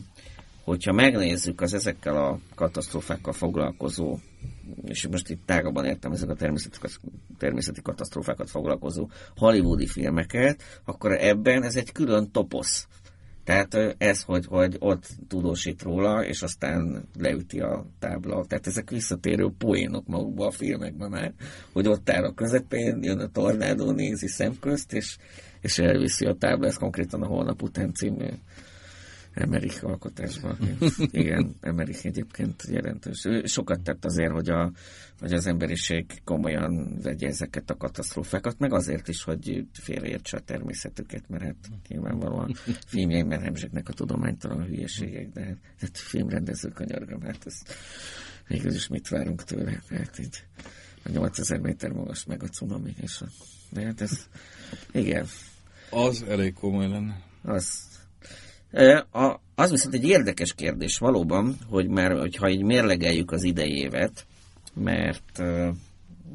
hogyha megnézzük az ezekkel a katasztrófákkal foglalkozó, és most itt tágabban értem ezek a természeti, katasztrófákat foglalkozó hollywoodi filmeket, akkor ebben ez egy külön toposz tehát ez, hogy, hogy ott tudósít róla, és aztán leüti a tábla. Tehát ezek visszatérő poénok magukban a filmekben már, hogy ott áll a közepén, jön a tornádó, nézi szemközt, és, és elviszi a tábla. Ez konkrétan a Holnap után című Emerich alkotásban. Igen, Emerich egyébként jelentős. Ő sokat tett azért, hogy, a, hogy az emberiség komolyan vegye ezeket a katasztrófákat, meg azért is, hogy félreértse a természetüket, mert hát nyilvánvalóan filmjeimben hemzsegnek a tudománytalan hülyeségek, de hát filmrendező kanyargam, hát ez végül is mit várunk tőle? Hát így a 8000 méter magas meg a cunami, és a, de hát ez, igen. Az elég komoly lenne. Az, a, az viszont egy érdekes kérdés valóban, hogy már, hogyha így mérlegeljük az idejévet, mert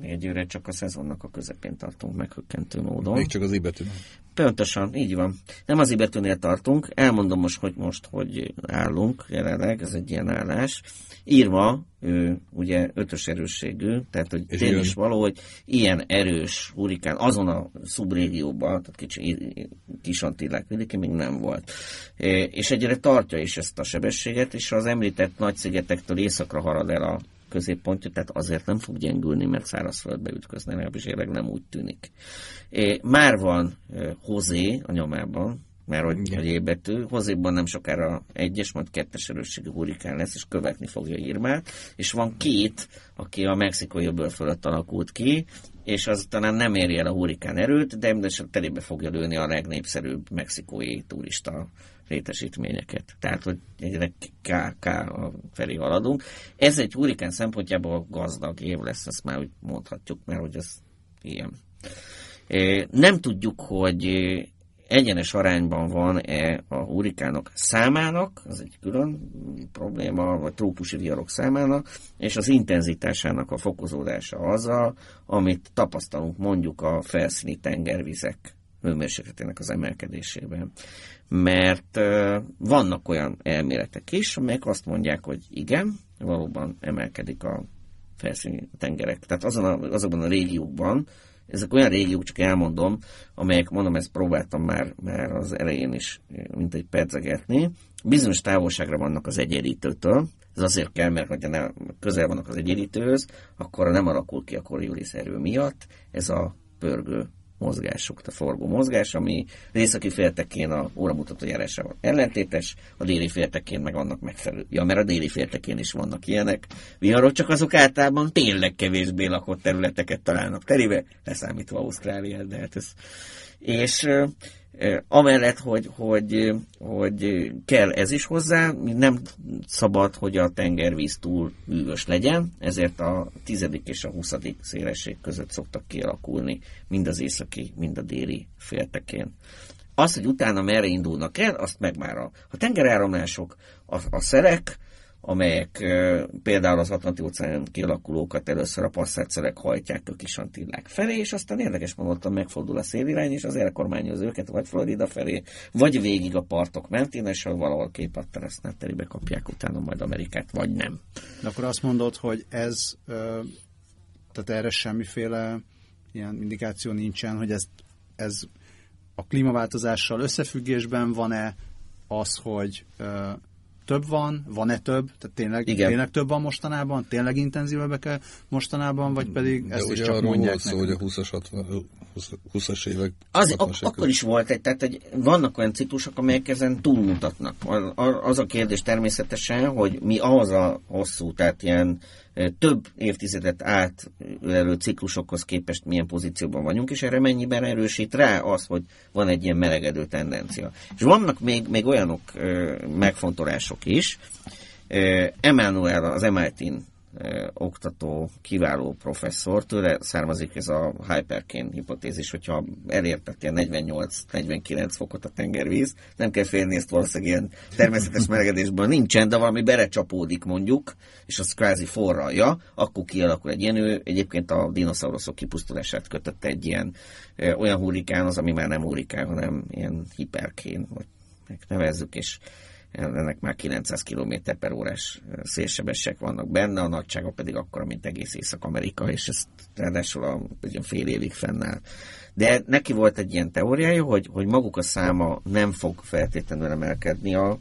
egyőre csak a szezonnak a közepén tartunk meghökkentő módon. Még csak az ibetűn. Pontosan, így van. Nem az ibetűnél tartunk, elmondom most, hogy most hogy állunk jelenleg, ez egy ilyen állás. Írva, ő ugye ötös erősségű, tehát hogy és tény is való, hogy ilyen erős hurikán azon a szubrégióban, tehát kicsi kis antillák vidéki még nem volt. És egyre tartja is ezt a sebességet, és az említett nagy szigetektől északra harad el a középpontja, tehát azért nem fog gyengülni, mert szárazföldbe ütközni, legalábbis jelenleg nem úgy tűnik. Már van hozé a nyomában, mert hogy, hogy ébetű. Hozéban nem sokára egyes, majd kettes erősségű hurikán lesz, és követni fogja Irmát, és van két, aki a mexikai öböl fölött alakult ki, és az talán nem éri el a hurikán erőt, de mindesetre telébe fogja lőni a legnépszerűbb mexikói turista létesítményeket. Tehát, hogy egyre K, K felé haladunk. Ez egy hurikán szempontjából gazdag év lesz, ezt már úgy mondhatjuk, mert hogy ez ilyen. Nem tudjuk, hogy egyenes arányban van-e a hurikánok számának, az egy külön probléma, vagy trópusi viharok számának, és az intenzitásának a fokozódása azzal, amit tapasztalunk mondjuk a felszíni tengervizek hőmérsékletének az emelkedésében. Mert vannak olyan elméletek is, amelyek azt mondják, hogy igen, valóban emelkedik a felszíni tengerek. Tehát azon a, azokban a régiókban, ezek olyan régiók, csak elmondom, amelyek, mondom, ezt próbáltam már, már az elején is, mint egy percegetni, bizonyos távolságra vannak az egyenlítőtől, ez azért kell, mert ha ne, közel vannak az egyenlítőhöz, akkor nem alakul ki a Coriolis erő miatt, ez a pörgő mozgások, a forgó mozgás, ami az északi féltekén a óramutató járásával ellentétes, a déli féltekén meg vannak megfelelő. Ja, mert a déli féltekén is vannak ilyenek. Viharok csak azok általában tényleg kevésbé lakott területeket találnak terébe, leszámítva Ausztráliát, de hát ez... És Amellett, hogy, hogy, hogy kell ez is hozzá, nem szabad, hogy a tengervíz túl hűvös legyen, ezért a tizedik és a huszadik szélesség között szoktak kialakulni mind az északi, mind a déli féltekén. Az, hogy utána merre indulnak el, azt meg már a, a tengeráramlások, a, a szerek, amelyek például az Atlanti óceán kialakulókat először a passzátszerek hajtják a kis antillák felé, és aztán érdekes mondottam, megfordul a szélirány, és az elkormányoz őket, vagy Florida felé, vagy végig a partok mentén, és valahol képatteresznál terébe kapják utána majd Amerikát, vagy nem. De akkor azt mondod, hogy ez, tehát erre semmiféle ilyen indikáció nincsen, hogy ez, ez a klímaváltozással összefüggésben van-e az, hogy több van, van-e több, tehát tényleg, Igen. tényleg több van mostanában, tényleg intenzívebbek -e mostanában, vagy pedig De ezt is csak mondják volt szó, hogy a 20-as, 20-as évek az, ak- akkor is volt egy, tehát hogy vannak olyan ciklusok, amelyek ezen túlmutatnak. Az a kérdés természetesen, hogy mi az a hosszú, tehát ilyen több évtizedet átölelő ciklusokhoz képest milyen pozícióban vagyunk, és erre mennyiben erősít rá az, hogy van egy ilyen melegedő tendencia. És vannak még, még olyanok megfontolások is. Emmanuel az MIT-n oktató, kiváló professzor, tőle származik ez a hyperkén hipotézis, hogyha elértek ilyen 48-49 fokot a tengervíz, nem kell félni, ezt valószínűleg ilyen természetes melegedésből nincsen, de valami berecsapódik mondjuk, és az kvázi forralja, akkor kialakul egy ilyen, ő egyébként a dinoszauruszok kipusztulását kötötte egy ilyen olyan hurrikán, az, ami már nem hurrikán, hanem ilyen hiperkén, vagy nevezzük, és ennek már 900 km per órás szélsebesek vannak benne, a nagysága pedig akkora, mint egész Észak-Amerika, és ez ráadásul a, egy fél évig fennáll. De neki volt egy ilyen teóriája, hogy, hogy maguk a száma nem fog feltétlenül emelkedni a,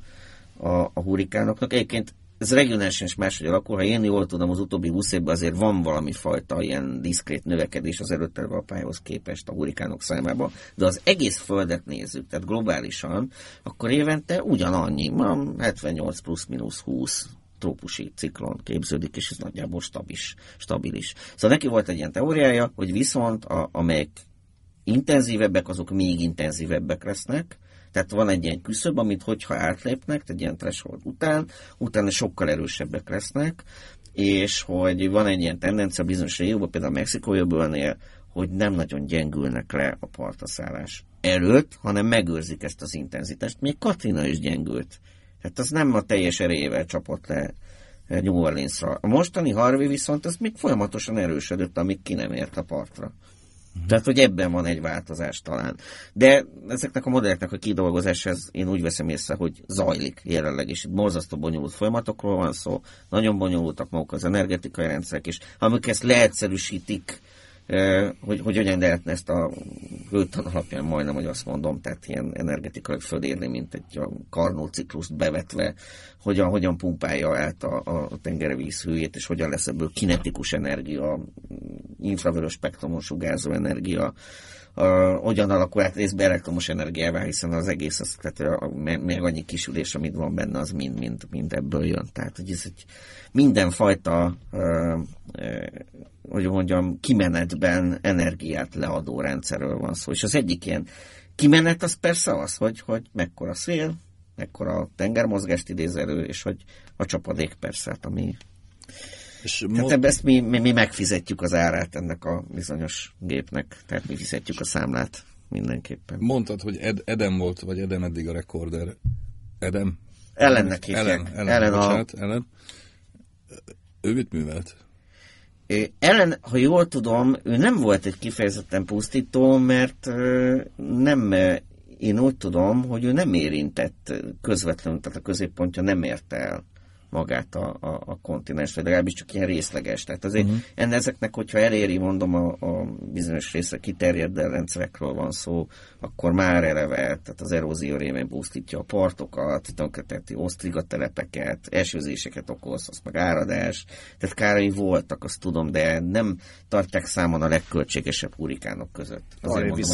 a, a hurikánoknak. Egyébként ez regionálisan is máshogy alakul. Ha én jól tudom, az utóbbi 20 évben azért van valami fajta ilyen diszkrét növekedés az előtte a képest a hurikánok számában, de az egész földet nézzük, tehát globálisan, akkor évente ugyanannyi, ma 78 plusz-minusz 20 trópusi ciklon képződik, és ez nagyjából stabilis. stabilis. Szóval neki volt egy ilyen teóriája, hogy viszont a, amelyek intenzívebbek, azok még intenzívebbek lesznek, tehát van egy ilyen küszöb, amit hogyha átlépnek, egy ilyen threshold után, utána sokkal erősebbek lesznek, és hogy van egy ilyen tendencia bizonyos régióban, például a Mexikó hogy nem nagyon gyengülnek le a partaszállás előtt, hanem megőrzik ezt az intenzitást. Még Katrina is gyengült. Tehát az nem a teljes erejével csapott le New Orleansra. A mostani Harvey viszont az még folyamatosan erősödött, amíg ki nem ért a partra. Uh-huh. Tehát, hogy ebben van egy változás talán. De ezeknek a modelleknek a kidolgozása, ez én úgy veszem észre, hogy zajlik jelenleg, itt borzasztó bonyolult folyamatokról van szó, nagyon bonyolultak maguk az energetikai rendszerek, és amikor ezt leegyszerűsítik, hogy, hogy hogyan lehetne ezt a hőtan alapján majdnem, hogy azt mondom, tehát ilyen energetikai fölérni, mint egy a karnóciklust bevetve, hogyan, hogyan pumpálja át a, a tengervíz hőjét, és hogyan lesz ebből kinetikus energia, infravörös spektrumon sugárzó energia, a, hogyan alakul át részben elektromos energiává, hiszen az egész, az, tehát a, meg annyi kisülés, amit van benne, az mind, mind, mind ebből jön. Tehát, hogy ez egy mindenfajta, uh, uh, hogy mondjam, kimenetben energiát leadó rendszerről van szó. És az egyik ilyen kimenet az persze az, hogy, hogy mekkora szél, mekkora tengermozgást idéz elő, és hogy a csapadék persze, hát ami és tehát mo- ezt mi, mi, mi megfizetjük az árát ennek a bizonyos gépnek, tehát mi fizetjük a számlát mindenképpen. Mondtad, hogy Ed, Edem volt, vagy Edem eddig a rekorder. Edem? Ellennek hívják. Ellen, ellen, ellen, bocsánat, a... ellen. Ő mit művelt? Ellen, ha jól tudom, ő nem volt egy kifejezetten pusztító, mert nem, én úgy tudom, hogy ő nem érintett közvetlenül, tehát a középpontja nem érte el magát a, a, a kontinens, vagy legalábbis csak ilyen részleges. Tehát azért uh-huh. enne ezeknek, hogyha eléri, mondom, a, a bizonyos része kiterjedt rendszerekről van szó, akkor már eleve, tehát az erózió rémén pusztítja a partokat, tönkreteti osztrigatelepeket, esőzéseket okoz, az meg áradás. Tehát kárai voltak, azt tudom, de nem tartják számon a legköltségesebb hurikánok között.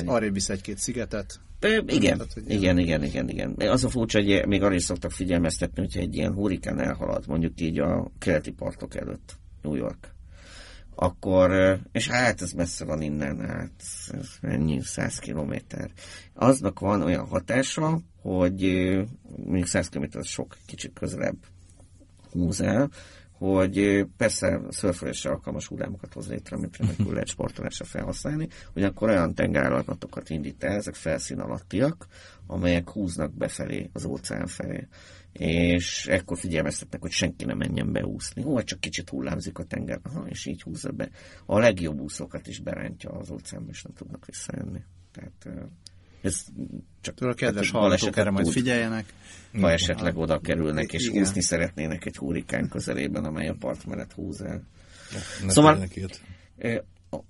Arrébb visz egy-két szigetet, igen, Tehát, igen, igen, igen, igen. Az a furcsa, hogy még arra is szoktak figyelmeztetni, hogyha egy ilyen hurikán elhalad, mondjuk így a keleti partok előtt, New York, akkor, és hát ez messze van innen, hát ennyi, száz kilométer. Aznak van olyan hatása, hogy mondjuk száz kilométer az sok kicsit közelebb húz el, hogy persze szörfölésre alkalmas hullámokat hoz létre, amit remekül [LAUGHS] lehet sportolásra felhasználni, hogy akkor olyan tengerállatatokat indít el, ezek felszín alattiak, amelyek húznak befelé, az óceán felé. És ekkor figyelmeztetnek, hogy senki ne menjen beúszni. Ó, csak kicsit hullámzik a tenger, Aha, és így húzza be. A legjobb úszókat is berántja az óceánba, és nem tudnak visszajönni. Tehát ez csak a kedves hallgatók erre majd figyeljenek. Ha esetleg oda kerülnek, és Igen. úszni szeretnének egy hurikán közelében, amely a part mellett húz el. Ne szóval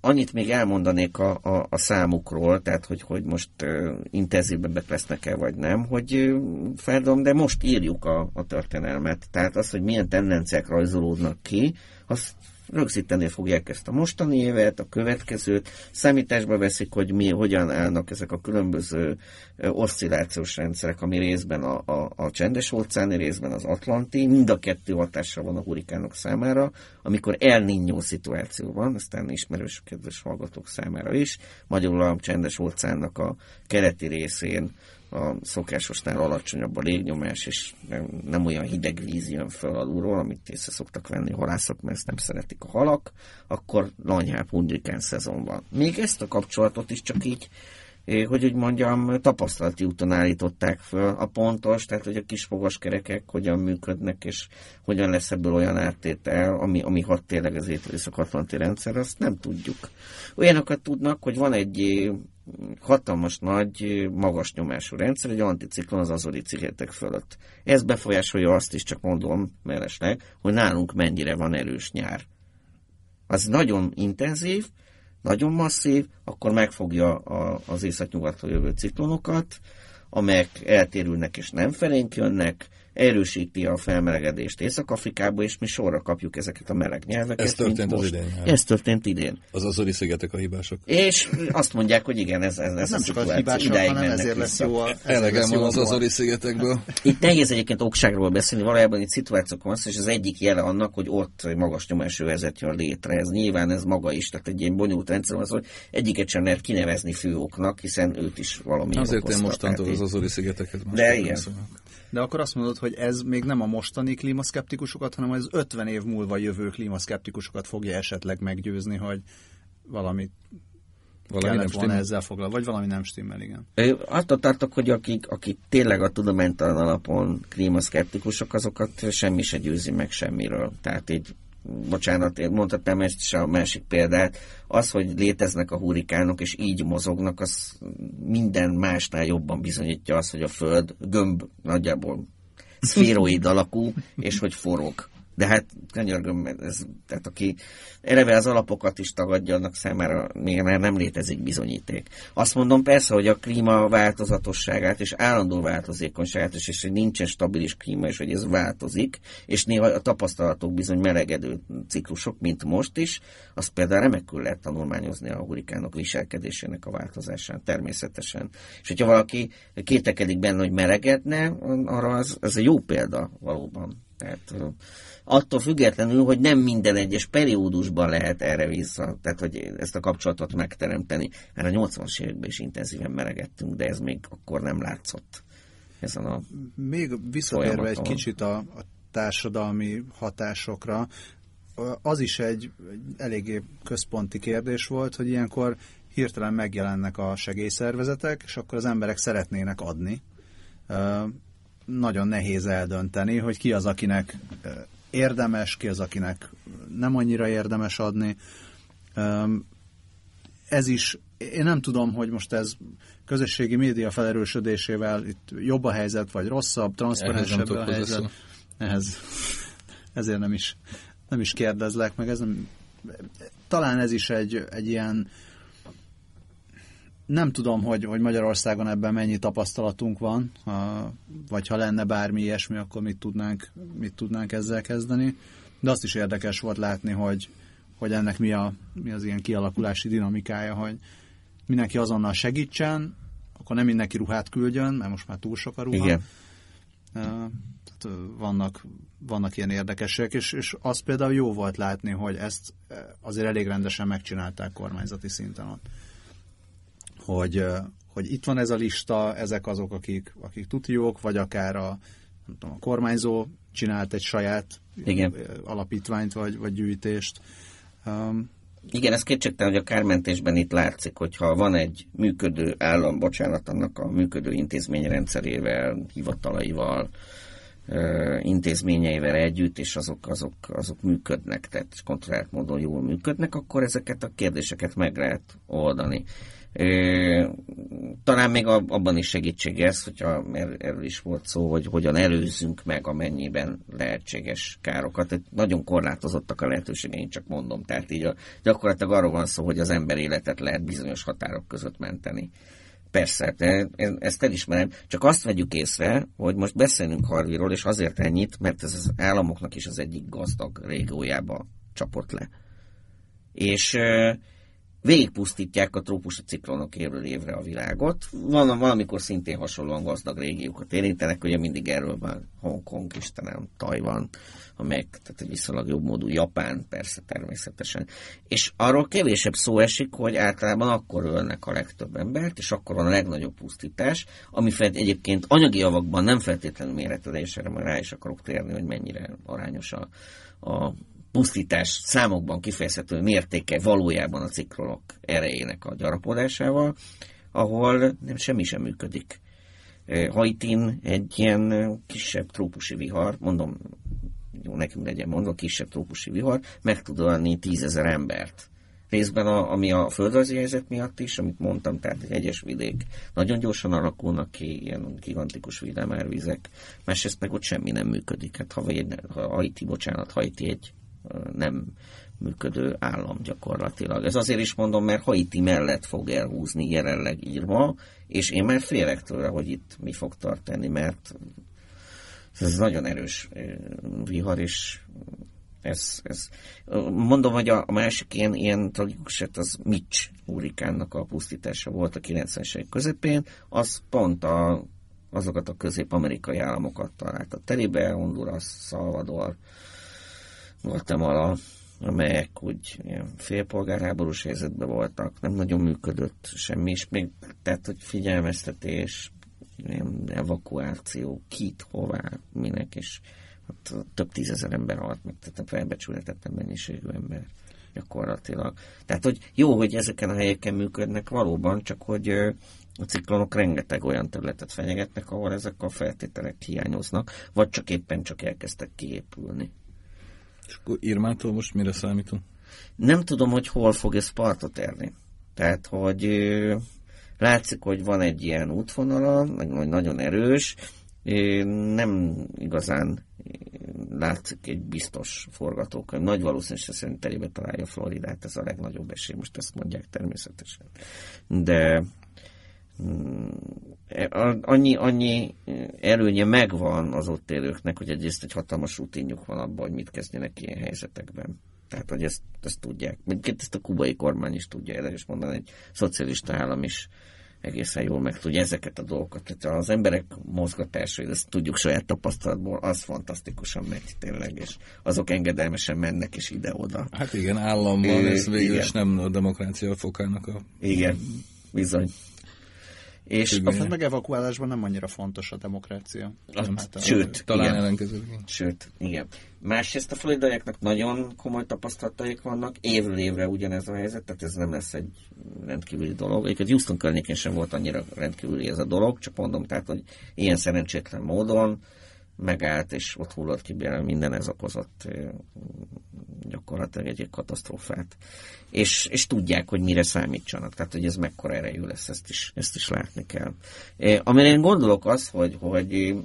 annyit még elmondanék a, a, a számukról, tehát hogy, hogy most uh, intenzívebbek lesznek-e vagy nem, hogy uh, Ferdom, de most írjuk a, a történelmet. Tehát az, hogy milyen tendenciák rajzolódnak ki, azt rögzíteni fogják ezt a mostani évet, a következőt, számításba veszik, hogy mi, hogyan állnak ezek a különböző oszcillációs rendszerek, ami részben a, a, a csendes óceáni, részben az atlanti, mind a kettő hatással van a hurikánok számára, amikor El Niño szituáció van, aztán ismerős kedves hallgatók számára is, magyarul a csendes óceánnak a keleti részén a szokásosnál alacsonyabb a légnyomás, és nem, olyan hideg víz jön föl alulról, amit észre szoktak venni halászok, mert ezt nem szeretik a halak, akkor lanyhább hundrikán szezon van. Még ezt a kapcsolatot is csak így eh, hogy úgy mondjam, tapasztalati úton állították föl a pontos, tehát hogy a kis fogaskerekek hogyan működnek, és hogyan lesz ebből olyan áttétel, ami, ami hat tényleg az észak-atlanti rendszer, azt nem tudjuk. Olyanokat tudnak, hogy van egy eh, hatalmas nagy, magas nyomású rendszer, egy anticiklon az Azori szigetek fölött. Ez befolyásolja azt is, csak mondom mellesleg, hogy nálunk mennyire van erős nyár. Az nagyon intenzív, nagyon masszív, akkor megfogja a, az északnyugatról jövő ciklonokat, amelyek eltérülnek és nem felénk jönnek, erősíti a felmelegedést Észak-Afrikába, és mi sorra kapjuk ezeket a meleg nyelveket. Ez történt az idén. Hát. Ez történt idén. Az azori szigetek a hibások. És azt mondják, hogy igen, ez, ez, ez nem csak a hibások, hanem ezért lesz jó. A, Elegem van az azori szigetekből. [LAUGHS] Itt nehéz egyébként okságról beszélni, valójában itt szituációk van, és az egyik jele annak, hogy ott magas nyomású vezet jön létre. Ez nyilván ez maga is, tehát egy ilyen bonyolult rendszer van, hogy egyiket sem lehet kinevezni főoknak, hiszen őt is valami Azért én mostantól az azori szigeteket De igen. De akkor azt mondod, hogy ez még nem a mostani klímaszkeptikusokat, hanem az 50 év múlva jövő klímaszkeptikusokat fogja esetleg meggyőzni, hogy valamit valami nem volna ezzel foglal, vagy valami nem stimmel, igen. Attól tartok, hogy akik, akik tényleg a tudománytalan alapon klímaszkeptikusok, azokat semmi se győzi meg semmiről. Tehát így bocsánat, én mondhatnám ezt is a másik példát, az, hogy léteznek a hurikánok, és így mozognak, az minden másnál jobban bizonyítja azt, hogy a Föld gömb nagyjából szféroid alakú, és hogy forog. De hát könyörgöm, ez, tehát aki eleve az alapokat is tagadja, annak számára még nem létezik bizonyíték. Azt mondom persze, hogy a klíma változatosságát és állandó változékonyságát is, és hogy nincsen stabilis klíma, és hogy ez változik, és néha a tapasztalatok bizony melegedő ciklusok, mint most is, azt például remekül lehet tanulmányozni a hurikánok viselkedésének a változásán, természetesen. És hogyha valaki kétekedik benne, hogy melegedne, arra az, ez egy jó példa valóban. Tehát attól függetlenül, hogy nem minden egyes periódusban lehet erre vissza, tehát hogy ezt a kapcsolatot megteremteni. Mert a 80-as években is intenzíven meregettünk, de ez még akkor nem látszott. Ezen a még visszatérve egy kicsit a, a társadalmi hatásokra, az is egy, egy eléggé központi kérdés volt, hogy ilyenkor hirtelen megjelennek a segélyszervezetek, és akkor az emberek szeretnének adni. Nagyon nehéz eldönteni, hogy ki az, akinek érdemes, ki az, akinek nem annyira érdemes adni. Ez is, én nem tudom, hogy most ez közösségi média felerősödésével itt jobb a helyzet, vagy rosszabb, transzparensebb a helyzet. Ehhez, ezért nem is, nem is kérdezlek, meg ez nem, talán ez is egy, egy ilyen nem tudom, hogy, hogy Magyarországon ebben mennyi tapasztalatunk van, ha, vagy ha lenne bármi ilyesmi, akkor mit tudnánk, mit tudnánk ezzel kezdeni. De azt is érdekes volt látni, hogy, hogy ennek mi, a, mi az ilyen kialakulási dinamikája, hogy mindenki azonnal segítsen, akkor nem mindenki ruhát küldjön, mert most már túl sok a ruha. Igen. Tehát vannak, vannak ilyen érdekesek, és, és az például jó volt látni, hogy ezt azért elég rendesen megcsinálták kormányzati szinten ott hogy, hogy itt van ez a lista, ezek azok, akik, akik tutiók, vagy akár a, nem tudom, a kormányzó csinált egy saját Igen. alapítványt vagy, vagy gyűjtést. Um, igen, ez kétségtelen, hogy a kármentésben itt látszik, hogyha van egy működő állam, bocsánat, annak a működő intézményrendszerével, hivatalaival, intézményeivel együtt, és azok, azok, azok működnek, tehát kontrollált módon jól működnek, akkor ezeket a kérdéseket meg lehet oldani. Talán még abban is segítséges, hogyha erről is volt szó, hogy hogyan előzzünk meg amennyiben lehetséges károkat. Tehát nagyon korlátozottak a lehetőségek, én csak mondom. Tehát így a, gyakorlatilag arról van szó, hogy az ember életet lehet bizonyos határok között menteni. Persze, de ezt elismerem, csak azt vegyük észre, hogy most beszélünk Harviról, és azért ennyit, mert ez az államoknak is az egyik gazdag régiójába csapott le. És végigpusztítják a trópusi ciklonok évről évre a világot. Van, valamikor szintén hasonlóan gazdag régiókat érintenek, ugye mindig erről van Hongkong, Istenem, Tajvan, amelyek, tehát egy viszonylag jobb módú Japán, persze természetesen. És arról kevésebb szó esik, hogy általában akkor ölnek a legtöbb embert, és akkor van a legnagyobb pusztítás, ami felt egyébként anyagi javakban nem feltétlenül mérhető, és erre majd rá is akarok térni, hogy mennyire arányos a, a pusztítás számokban kifejezhető mértéke valójában a ciklonok erejének a gyarapodásával, ahol nem semmi sem működik. Haitin egy ilyen kisebb trópusi vihar, mondom, jó, nekünk legyen mondva, kisebb trópusi vihar, meg tud ölni tízezer embert. Részben, a, ami a földrajzi helyzet miatt is, amit mondtam, tehát egy egyes vidék nagyon gyorsan alakulnak ki, ilyen gigantikus villámárvizek, másrészt meg ott semmi nem működik. Hát ha, ha Haiti, bocsánat, Haiti egy nem működő állam gyakorlatilag. Ez azért is mondom, mert Haiti mellett fog elhúzni jelenleg írva, és én már félek tőle, hogy itt mi fog tartani, mert ez nagyon erős vihar, és ez, ez. Mondom, hogy a, másik ilyen, ilyen tragikus eset az Mitch hurikánnak a pusztítása volt a 90-es évek közepén, az pont a, azokat a közép-amerikai államokat találta terébe, Honduras, Salvador, Guatemala, amelyek úgy ilyen félpolgárháborús helyzetben voltak, nem nagyon működött semmi, és még, tehát, hogy figyelmeztetés, evakuáció, kit, hová, minek, és hát több tízezer ember halt meg, tehát felbecsülhetetlen mennyiségű ember gyakorlatilag. Tehát, hogy jó, hogy ezeken a helyeken működnek valóban, csak hogy a ciklonok rengeteg olyan területet fenyegetnek, ahol ezek a feltételek hiányoznak, vagy csak éppen csak elkezdtek kiépülni. És akkor Irmától most mire számítunk? Nem tudom, hogy hol fog ez partot érni. Tehát, hogy látszik, hogy van egy ilyen útvonala, vagy nagyon erős, nem igazán látszik egy biztos forgatókönyv. Nagy valószínűség szerint terébe találja Floridát, ez a legnagyobb esély, most ezt mondják természetesen. De annyi, annyi előnye megvan az ott élőknek, hogy egyrészt egy hatalmas rutinjuk van abban, hogy mit kezdjenek ilyen helyzetekben. Tehát, hogy ezt, ezt tudják. Mindként ezt a kubai kormány is tudja, erre is mondani, egy szocialista állam is egészen jól meg tudja ezeket a dolgokat. Tehát az emberek mozgatása, ezt tudjuk saját tapasztalatból, az fantasztikusan megy tényleg, és azok engedelmesen mennek is ide-oda. Hát igen, államban ez végül is nem a demokrácia fokának a... Igen, bizony. És a meg evakuálásban nem annyira fontos a demokrácia. A, hát, sőt, talán igen. ellenkező. Sőt, igen. Másrészt a floridaiaknak nagyon komoly tapasztalataik vannak, évről évre ugyanez a helyzet, tehát ez nem lesz egy rendkívüli dolog. Egyébként Houston környékén sem volt annyira rendkívüli ez a dolog, csak mondom, tehát, hogy ilyen szerencsétlen módon megállt, és ott hullott ki belőle minden, ez okozott gyakorlatilag egy, katasztrófát. És, és tudják, hogy mire számítsanak, tehát hogy ez mekkora erejű lesz, ezt is, ezt is látni kell. Amire én gondolok az, hogy, hogy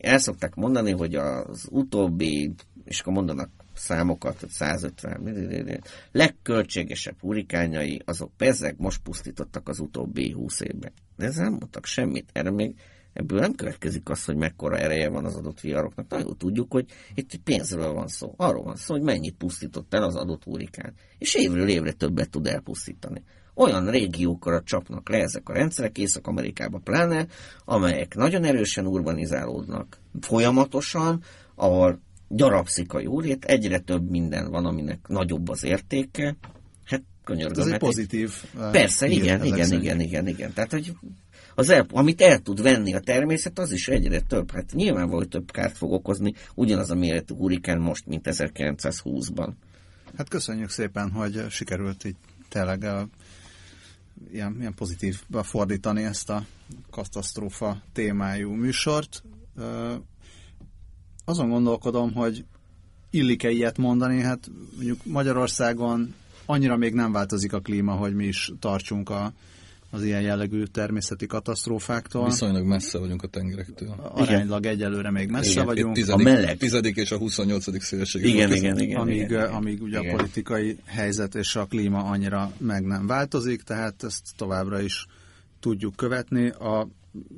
el szokták mondani, hogy az utóbbi, és akkor mondanak számokat, 150 legköltségesebb hurikányai, azok persze most pusztítottak az utóbbi 20 évben. De ezzel nem mondtak semmit. Erre még Ebből nem következik az, hogy mekkora ereje van az adott viharoknak. Nagyon tudjuk, hogy itt pénzről van szó. Arról van szó, hogy mennyit pusztított el az adott hurikán. És évről évre többet tud elpusztítani. Olyan régiókra csapnak le ezek a rendszerek, Észak-Amerikában pláne, amelyek nagyon erősen urbanizálódnak folyamatosan, ahol gyarapszik a jólét, egyre több minden van, aminek nagyobb az értéke. Hát könyörgöm. Ez egy hát pozitív. Persze, igen, igen, igen, igen, igen. Tehát, hogy az el, amit el tud venni a természet, az is egyre több. Hát nyilvánvaló, hogy több kárt fog okozni, ugyanaz a méretű hurikán most, mint 1920-ban. Hát köszönjük szépen, hogy sikerült így tényleg a, ilyen, ilyen pozitív fordítani ezt a katasztrófa témájú műsort. Azon gondolkodom, hogy illik-e ilyet mondani, hát mondjuk Magyarországon annyira még nem változik a klíma, hogy mi is tartsunk a, az ilyen jellegű természeti katasztrófáktól. Viszonylag messze vagyunk a tengerektől. Aránylag egyelőre még messze igen, vagyunk. Tizedik, a meleg. tizedik és a 28. szélség. Igen, igen, igen. Amíg, igen, amíg ugye igen. a politikai helyzet és a klíma annyira meg nem változik, tehát ezt továbbra is tudjuk követni. A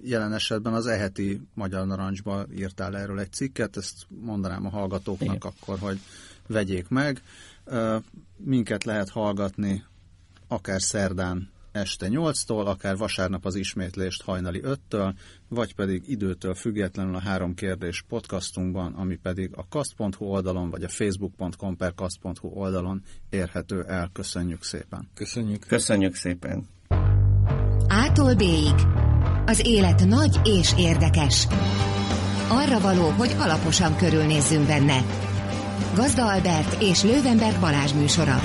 jelen esetben az eheti Magyar Narancsba írtál erről egy cikket, ezt mondanám a hallgatóknak igen. akkor, hogy vegyék meg. Minket lehet hallgatni akár szerdán este 8-tól, akár vasárnap az ismétlést hajnali 5-től, vagy pedig időtől függetlenül a három kérdés podcastunkban, ami pedig a kast.hu oldalon, vagy a facebook.com per kast.hu oldalon érhető el. Köszönjük szépen! Köszönjük! Köszönjük szépen! Ától b Az élet nagy és érdekes. Arra való, hogy alaposan körülnézzünk benne. Gazda Albert és Lővenberg Balázs műsora.